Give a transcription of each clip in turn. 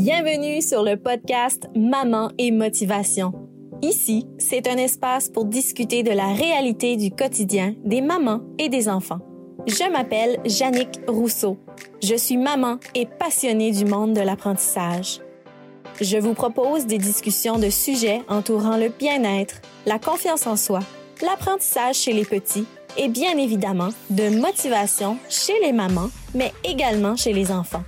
Bienvenue sur le podcast Maman et Motivation. Ici, c'est un espace pour discuter de la réalité du quotidien des mamans et des enfants. Je m'appelle Jannick Rousseau. Je suis maman et passionnée du monde de l'apprentissage. Je vous propose des discussions de sujets entourant le bien-être, la confiance en soi, l'apprentissage chez les petits et bien évidemment de motivation chez les mamans, mais également chez les enfants.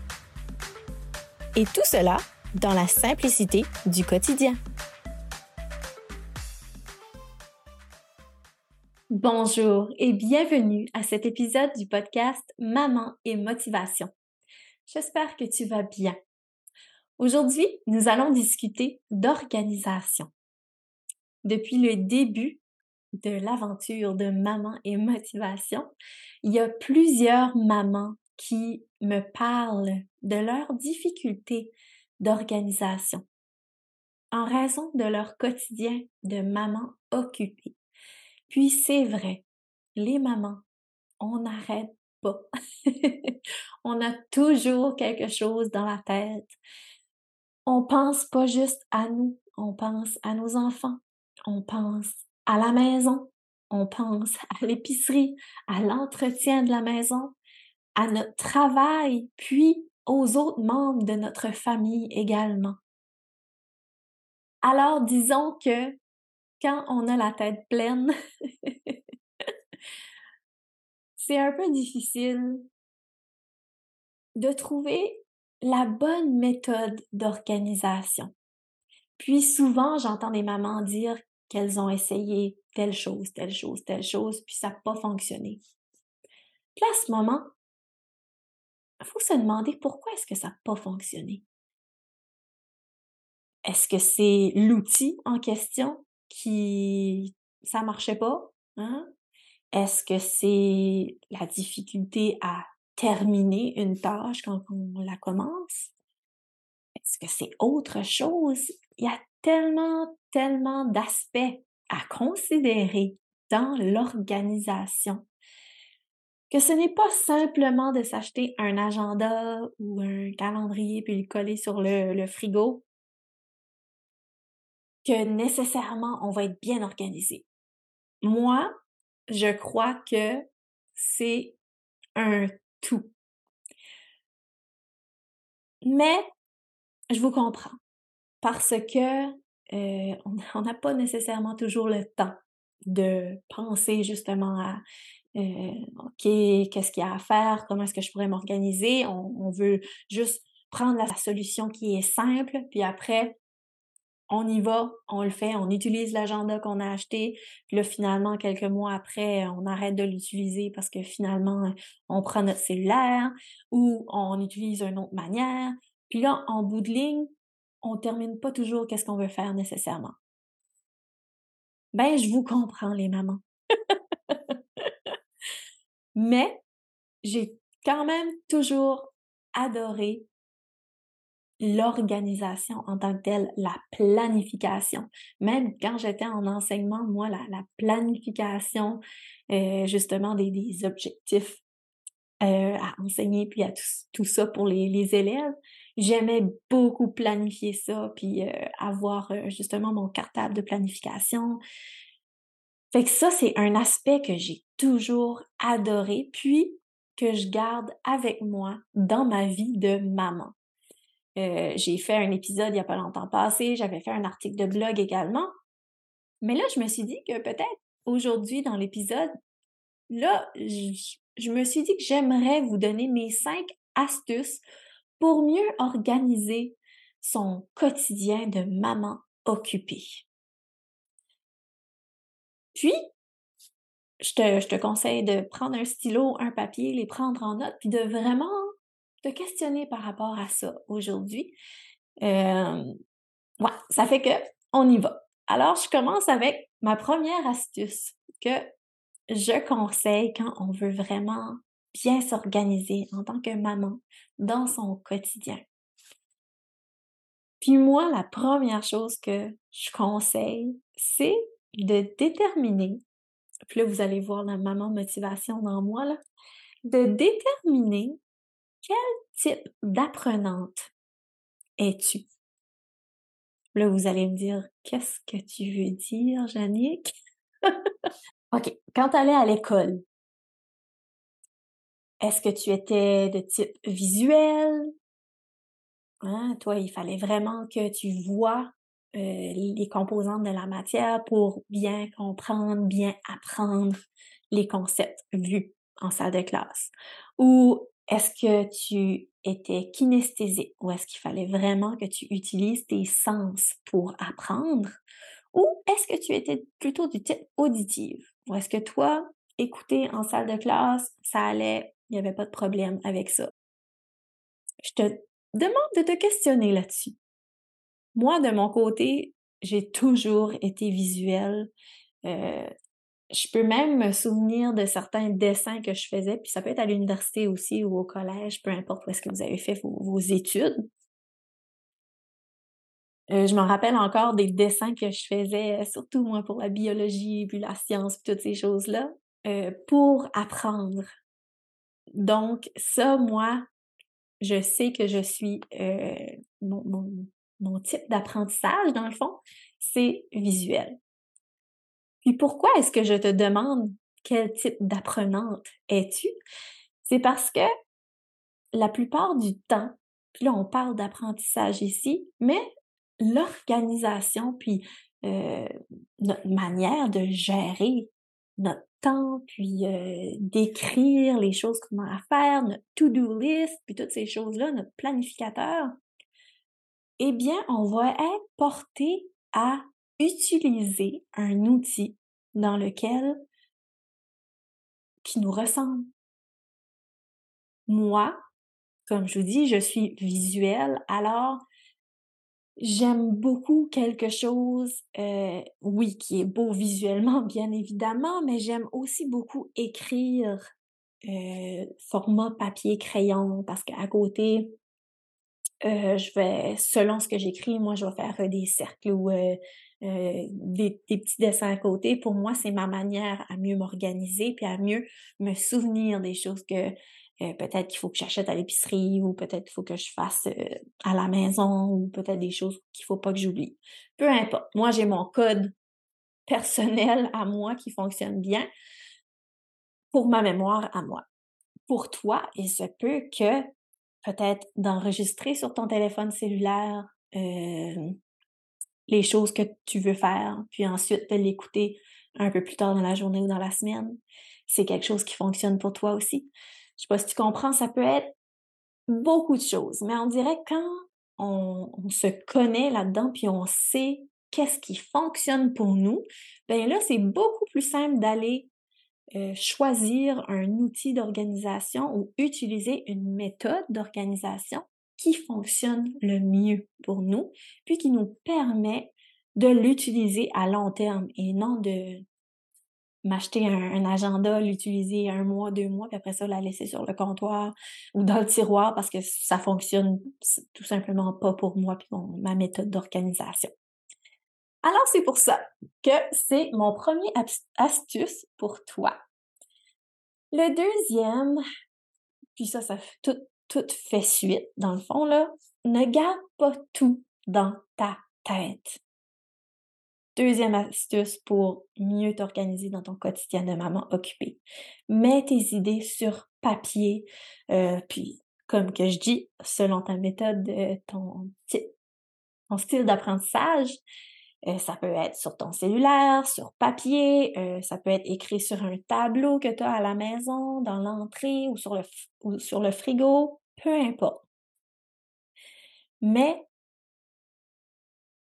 Et tout cela dans la simplicité du quotidien. Bonjour et bienvenue à cet épisode du podcast Maman et Motivation. J'espère que tu vas bien. Aujourd'hui, nous allons discuter d'organisation. Depuis le début de l'aventure de Maman et Motivation, il y a plusieurs mamans qui me parlent de leurs difficultés d'organisation en raison de leur quotidien de maman occupée. Puis c'est vrai, les mamans, on n'arrête pas. on a toujours quelque chose dans la tête. On pense pas juste à nous, on pense à nos enfants, on pense à la maison, on pense à l'épicerie, à l'entretien de la maison, à notre travail, puis aux autres membres de notre famille également. Alors disons que quand on a la tête pleine, c'est un peu difficile de trouver la bonne méthode d'organisation. Puis souvent, j'entends des mamans dire qu'elles ont essayé telle chose, telle chose, telle chose, puis ça n'a pas fonctionné. Puis à ce moment, il faut se demander pourquoi est-ce que ça n'a pas fonctionné. Est-ce que c'est l'outil en question qui ça marchait pas? Hein? Est-ce que c'est la difficulté à terminer une tâche quand on la commence? Est-ce que c'est autre chose? Il y a tellement, tellement d'aspects à considérer dans l'organisation que ce n'est pas simplement de s'acheter un agenda ou un calendrier puis le coller sur le, frigo que nécessairement on va être bien organisé. Moi, je crois que c'est un tout. Mais je vous comprends parce que euh, on n'a pas nécessairement toujours le temps de penser justement à OK, qu'est-ce qu'il y a à faire, comment est-ce que je pourrais m'organiser? On, veut juste prendre la solution qui est simple, puis après, on y va, on le fait, on utilise l'agenda qu'on a acheté, puis là, finalement, quelques mois après, on arrête de l'utiliser parce que finalement, on prend notre cellulaire ou on utilise une autre manière. Puis là, en bout de ligne, on termine pas toujours qu'est-ce qu'on veut faire nécessairement. Ben, je vous comprends, les mamans. Mais j'ai quand même toujours adoré l'organisation en tant que telle, la planification. Même quand j'étais en enseignement, moi, la, planification, euh, justement, des, objectifs euh, à enseigner, puis à tout, ça pour les, les élèves, j'aimais beaucoup planifier ça, puis euh, avoir justement mon cartable de planification, fait que ça, c'est un aspect que j'ai toujours adoré, puis que je garde avec moi dans ma vie de maman. Euh, j'ai fait un épisode il n'y a pas longtemps passé, j'avais fait un article de blog également. Mais là, je me suis dit que peut-être aujourd'hui dans l'épisode, là, je, je, me suis dit que j'aimerais vous donner mes cinq astuces pour mieux organiser son quotidien de maman occupée. Puis, je te, conseille de prendre un stylo, un papier, les prendre en note, puis de vraiment te questionner par rapport à ça aujourd'hui. Euh, ça fait que on y va. Alors, je commence avec ma première astuce que je conseille quand on veut vraiment bien s'organiser en tant que maman dans son quotidien. Puis moi, la première chose que je conseille, c'est de déterminer, puis là, vous allez voir la maman motivation dans moi, là, de déterminer quel type d'apprenante es-tu? Là, vous allez me dire, qu'est-ce que tu veux dire, Jannick? OK. Quand tu allais à l'école, est-ce que tu étais de type visuel? Hein? Toi, il fallait vraiment que tu vois les composantes de la matière pour bien comprendre, bien apprendre les concepts vus en salle de classe? Ou est-ce que tu étais kinesthésique ou est-ce qu'il fallait vraiment que tu utilises tes sens pour apprendre? Ou est-ce que tu étais plutôt du type auditive? Ou est-ce que toi, écouter en salle de classe, ça allait, il n'y avait pas de problème avec ça? Je te demande de te questionner là-dessus. Moi, de mon côté, j'ai toujours été visuelle. Euh, je peux même me souvenir de certains dessins que je faisais, puis ça peut être à l'université aussi ou au collège, peu importe où est-ce que vous avez fait vos, études. Euh, je me rappelle encore des dessins que je faisais, surtout moi pour la biologie, puis la science, puis toutes ces choses-là, euh, pour apprendre. Donc ça, moi, je sais que je suis type d'apprentissage, dans le fond, c'est visuel. Puis pourquoi est-ce que je te demande quel type d'apprenante es-tu? C'est parce que la plupart du temps, puis là on parle d'apprentissage ici, mais l'organisation, puis euh, notre manière de gérer notre temps, puis euh, d'écrire les choses qu'on a à faire, notre to-do list, puis toutes ces choses-là, notre planificateur, eh bien, on va être porté à utiliser un outil dans lequel qui nous ressemble. Moi, comme je vous dis, je suis visuelle, alors j'aime beaucoup quelque chose, euh, oui, qui est beau visuellement, bien évidemment, mais j'aime aussi beaucoup écrire euh, format papier-crayon parce qu'à côté, euh, je vais, selon ce que j'écris, moi, je vais faire des cercles ou euh, des, petits dessins à côté. Pour moi, c'est ma manière à mieux m'organiser puis à mieux me souvenir des choses que euh, peut-être qu'il faut que j'achète à l'épicerie ou peut-être qu'il faut que je fasse euh, à la maison ou peut-être des choses qu'il faut pas que j'oublie. Peu importe. Moi, j'ai mon code personnel à moi qui fonctionne bien pour ma mémoire à moi. Pour toi, il se peut que peut-être d'enregistrer sur ton téléphone cellulaire euh, les choses que tu veux faire, puis ensuite de l'écouter un peu plus tard dans la journée ou dans la semaine. C'est quelque chose qui fonctionne pour toi aussi. Je sais pas si tu comprends, ça peut être beaucoup de choses, mais on dirait quand on, se connaît là-dedans, puis on sait qu'est-ce qui fonctionne pour nous, ben là, c'est beaucoup plus simple d'aller euh, choisir un outil d'organisation ou utiliser une méthode d'organisation qui fonctionne le mieux pour nous, puis qui nous permet de l'utiliser à long terme et non de m'acheter un, agenda, l'utiliser un mois, deux mois, puis après ça, la laisser sur le comptoir ou dans le tiroir parce que ça fonctionne tout simplement pas pour moi puis ma méthode d'organisation. Alors, c'est pour ça que c'est mon premier astuce pour toi. Le deuxième, puis ça, ça tout, tout fait suite, dans le fond, là, ne garde pas tout dans ta tête. Deuxième astuce pour mieux t'organiser dans ton quotidien de maman occupée. Mets tes idées sur papier, euh, puis comme que je dis, selon ta méthode, euh, ton, ton style d'apprentissage, euh, ça peut être sur ton cellulaire, sur papier, euh, ça peut être écrit sur un tableau que tu as à la maison, dans l'entrée ou sur le, frigo, peu importe. Mais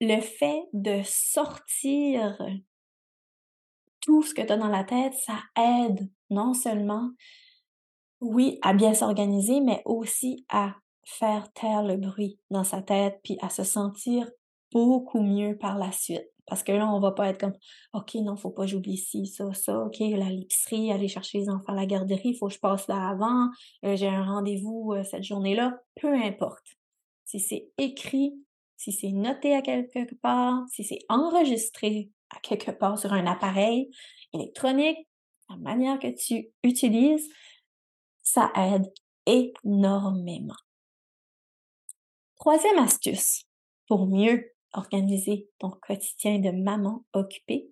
le fait de sortir tout ce que tu as dans la tête, ça aide non seulement, oui, à bien s'organiser, mais aussi à faire taire le bruit dans sa tête, puis à se sentir beaucoup mieux par la suite. Parce que là, on va pas être comme, OK, non, faut pas j'oublie ci, ça, ça, OK, la l'épicerie, aller chercher les enfants à la garderie, faut que je passe là avant, euh, j'ai un rendez-vous euh, cette journée-là, peu importe. Si c'est écrit, si c'est noté à quelque part, si c'est enregistré à quelque part sur un appareil électronique, la manière que tu utilises, ça aide énormément. Troisième astuce pour mieux organiser ton quotidien de maman occupée,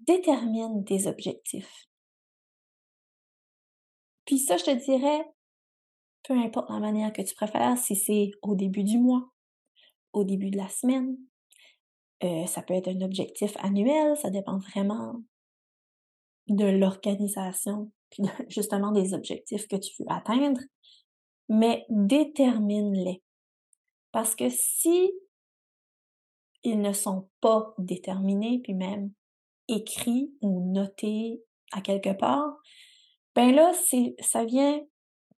détermine tes objectifs. Puis ça, je te dirais, peu importe la manière que tu préfères, si c'est au début du mois, au début de la semaine, euh, ça peut être un objectif annuel, ça dépend vraiment de l'organisation, puis justement des objectifs que tu veux atteindre, mais détermine-les. Parce que si ils ne sont pas déterminés, puis même écrits ou notés à quelque part, ben là, ça vient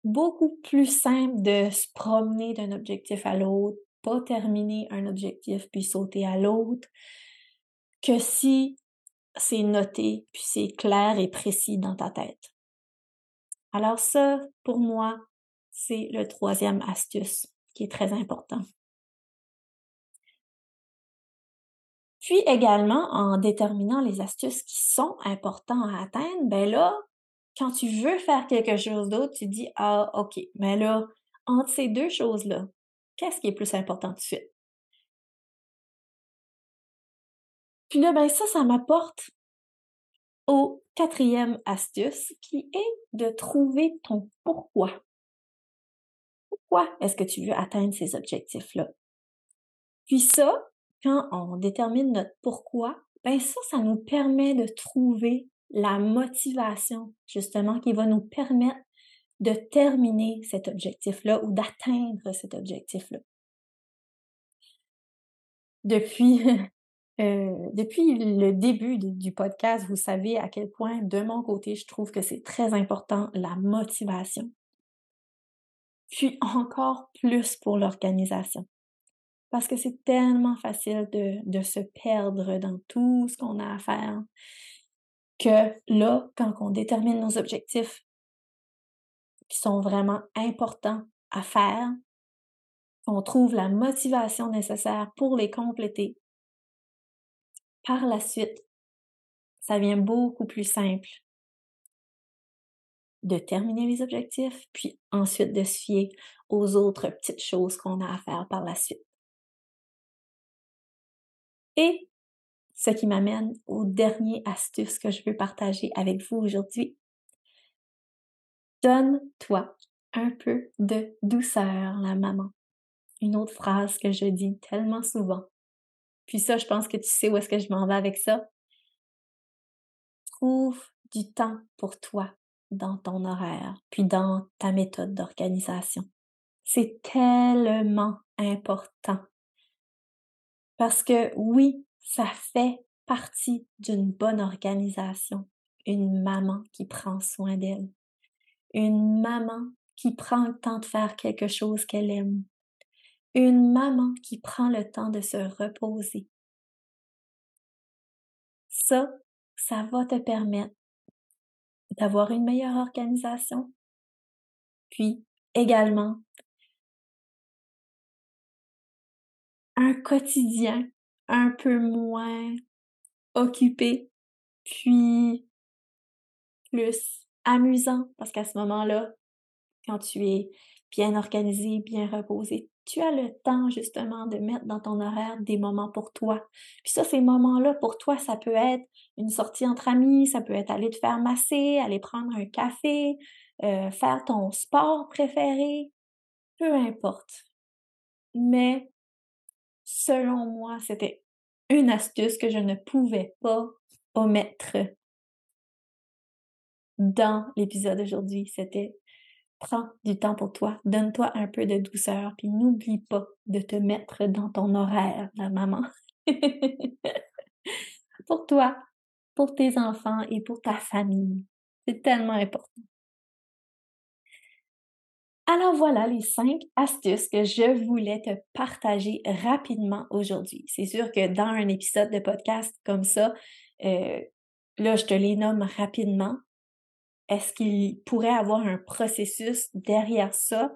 beaucoup plus simple de se promener d'un objectif à l'autre, pas terminer un objectif puis sauter à l'autre, que si c'est noté puis c'est clair et précis dans ta tête. Alors ça, pour moi, c'est le troisième astuce qui est très important. Puis également, en déterminant les astuces qui sont importantes à atteindre, ben là, quand tu veux faire quelque chose d'autre, tu dis, ah, OK, mais là, entre ces deux choses-là, qu'est-ce qui est plus important de suite? Puis là, ben ça, ça m'apporte au quatrième astuce qui est de trouver ton pourquoi. Pourquoi est-ce que tu veux atteindre ces objectifs-là? Puis ça, quand on détermine notre pourquoi, ben ça, ça nous permet de trouver la motivation, justement, qui va nous permettre de terminer cet objectif-là ou d'atteindre cet objectif-là. Depuis, euh, depuis le début du podcast, vous savez à quel point, de mon côté, je trouve que c'est très important la motivation. Puis encore plus pour l'organisation. Parce que c'est tellement facile de, se perdre dans tout ce qu'on a à faire que là, quand on détermine nos objectifs qui sont vraiment importants à faire, qu'on trouve la motivation nécessaire pour les compléter, par la suite, ça vient beaucoup plus simple de terminer les objectifs, puis ensuite de se fier aux autres petites choses qu'on a à faire par la suite. Et ce qui m'amène au dernier astuce que je veux partager avec vous aujourd'hui. Donne-toi un peu de douceur, la maman. Une autre phrase que je dis tellement souvent. Puis ça, je pense que tu sais où est-ce que je m'en vais avec ça. Trouve du temps pour toi dans ton horaire, puis dans ta méthode d'organisation. C'est tellement important parce que oui, ça fait partie d'une bonne organisation, une maman qui prend soin d'elle, une maman qui prend le temps de faire quelque chose qu'elle aime, une maman qui prend le temps de se reposer. Ça, ça va te permettre d'avoir une meilleure organisation, puis également un quotidien un peu moins occupé, puis plus amusant, parce qu'à ce moment-là, quand tu es bien organisé, bien reposé, tu as le temps justement de mettre dans ton horaire des moments pour toi. Puis ça, ces moments-là, pour toi, ça peut être une sortie entre amis, ça peut être aller te faire masser, aller prendre un café, euh, faire ton sport préféré, peu importe. Mais selon moi, c'était une astuce que je ne pouvais pas omettre dans l'épisode d'aujourd'hui. C'était prends du temps pour toi, donne-toi un peu de douceur, puis n'oublie pas de te mettre dans ton horaire, la maman. pour toi, pour tes enfants et pour ta famille. C'est tellement important. Alors voilà les cinq astuces que je voulais te partager rapidement aujourd'hui. C'est sûr que dans un épisode de podcast comme ça, euh, là, je te les nomme rapidement. Est-ce qu'il pourrait avoir un processus derrière ça?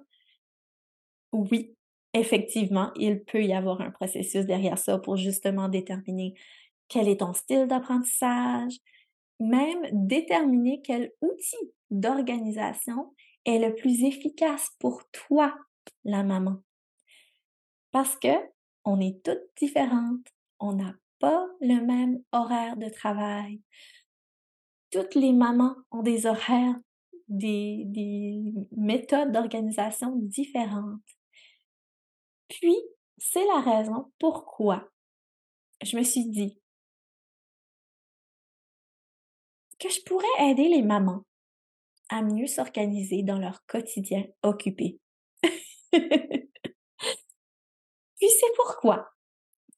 Oui, effectivement, il peut y avoir un processus derrière ça pour justement déterminer quel est ton style d'apprentissage, même déterminer quel outil d'organisation est le plus efficace pour toi, la maman. Parce que on est toutes différentes. On n'a pas le même horaire de travail. Toutes les mamans ont des horaires, des, des méthodes d'organisation différentes. Puis, c'est la raison pourquoi je me suis dit que je pourrais aider les mamans à mieux s'organiser dans leur quotidien occupé. Puis c'est pourquoi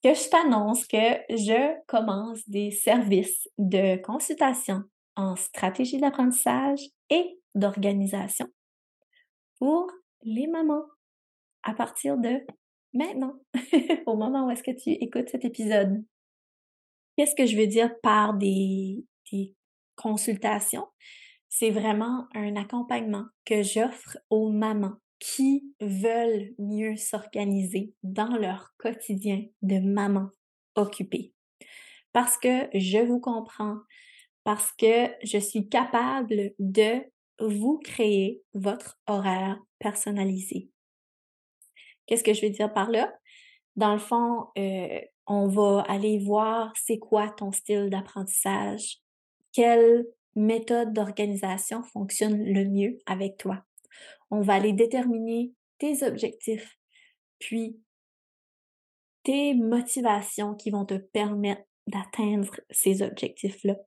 que je t'annonce que je commence des services de consultation en stratégie d'apprentissage et d'organisation pour les mamans à partir de maintenant, au moment où est-ce que tu écoutes cet épisode. Qu'est-ce que je veux dire par des, des consultations? C'est vraiment un accompagnement que j'offre aux mamans qui veulent mieux s'organiser dans leur quotidien de maman occupée. Parce que je vous comprends, parce que je suis capable de vous créer votre horaire personnalisé. Qu'est-ce que je veux dire par là? Dans le fond, euh, on va aller voir c'est quoi ton style d'apprentissage, quelle méthode d'organisation fonctionne le mieux avec toi. On va aller déterminer tes objectifs, puis tes motivations qui vont te permettre d'atteindre ces objectifs-là.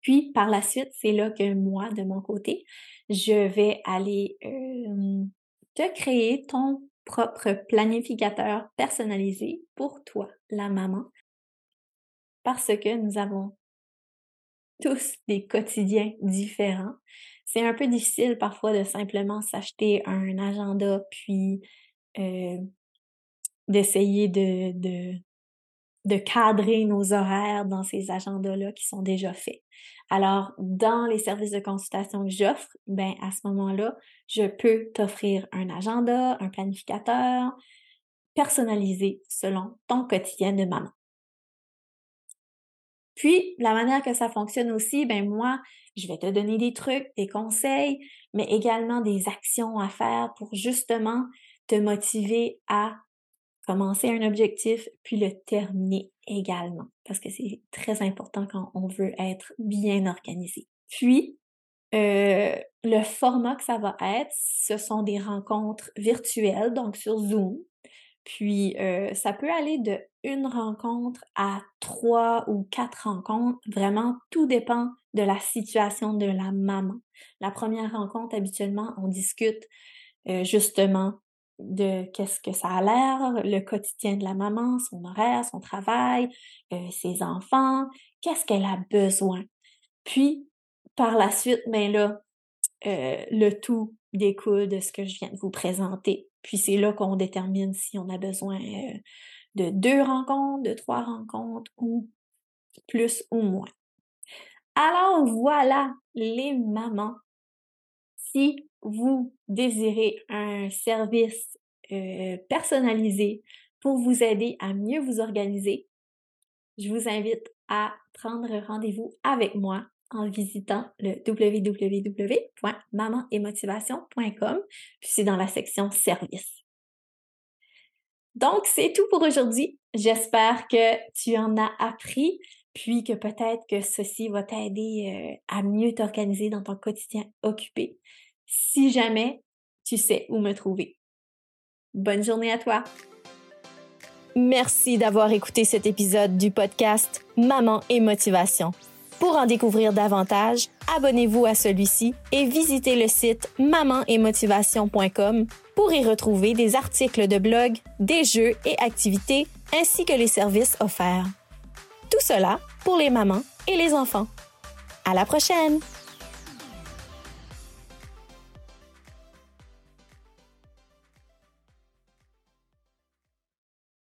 Puis par la suite, c'est là que moi, de mon côté, je vais aller te créer ton propre planificateur personnalisé pour toi, la maman, parce que nous avons tous des quotidiens différents. C'est un peu difficile parfois de simplement s'acheter un agenda puis euh, d'essayer de, de, de cadrer nos horaires dans ces agendas-là qui sont déjà faits. Alors, dans les services de consultation que j'offre, ben à ce moment-là, je peux t'offrir un agenda, un planificateur personnalisé selon ton quotidien de maman. Puis, la manière que ça fonctionne aussi, ben moi, je vais te donner des trucs, des conseils, mais également des actions à faire pour justement te motiver à commencer un objectif, puis le terminer également, parce que c'est très important quand on veut être bien organisé. Puis, euh, le format que ça va être, ce sont des rencontres virtuelles, donc sur Zoom. Puis, euh, ça peut aller de une rencontre à trois ou quatre rencontres. Vraiment, tout dépend de la situation de la maman. La première rencontre, habituellement, on discute euh, justement de qu'est-ce que ça a l'air, le quotidien de la maman, son horaire, son travail, euh, ses enfants, qu'est-ce qu'elle a besoin. Puis, par la suite, mais ben là, le tout découle de ce que je viens de vous présenter. Puis c'est là qu'on détermine si on a besoin euh, de deux rencontres, de trois rencontres ou plus ou moins. Alors voilà, les mamans, si vous désirez un service euh, personnalisé pour vous aider à mieux vous organiser, je vous invite à prendre rendez-vous avec moi en visitant le www.mamanetmotivation.com, puis c'est dans la section service. Donc, c'est tout pour aujourd'hui. J'espère que tu en as appris, puis que peut-être que ceci va t'aider euh, à mieux t'organiser dans ton quotidien occupé si jamais tu sais où me trouver. Bonne journée à toi. Merci d'avoir écouté cet épisode du podcast Maman et Motivation. Pour en découvrir davantage, abonnez-vous à celui-ci et visitez le site mamanetmotivation.com pour y retrouver des articles de blog, des jeux et activités ainsi que les services offerts. Tout cela pour les mamans et les enfants. À la prochaine!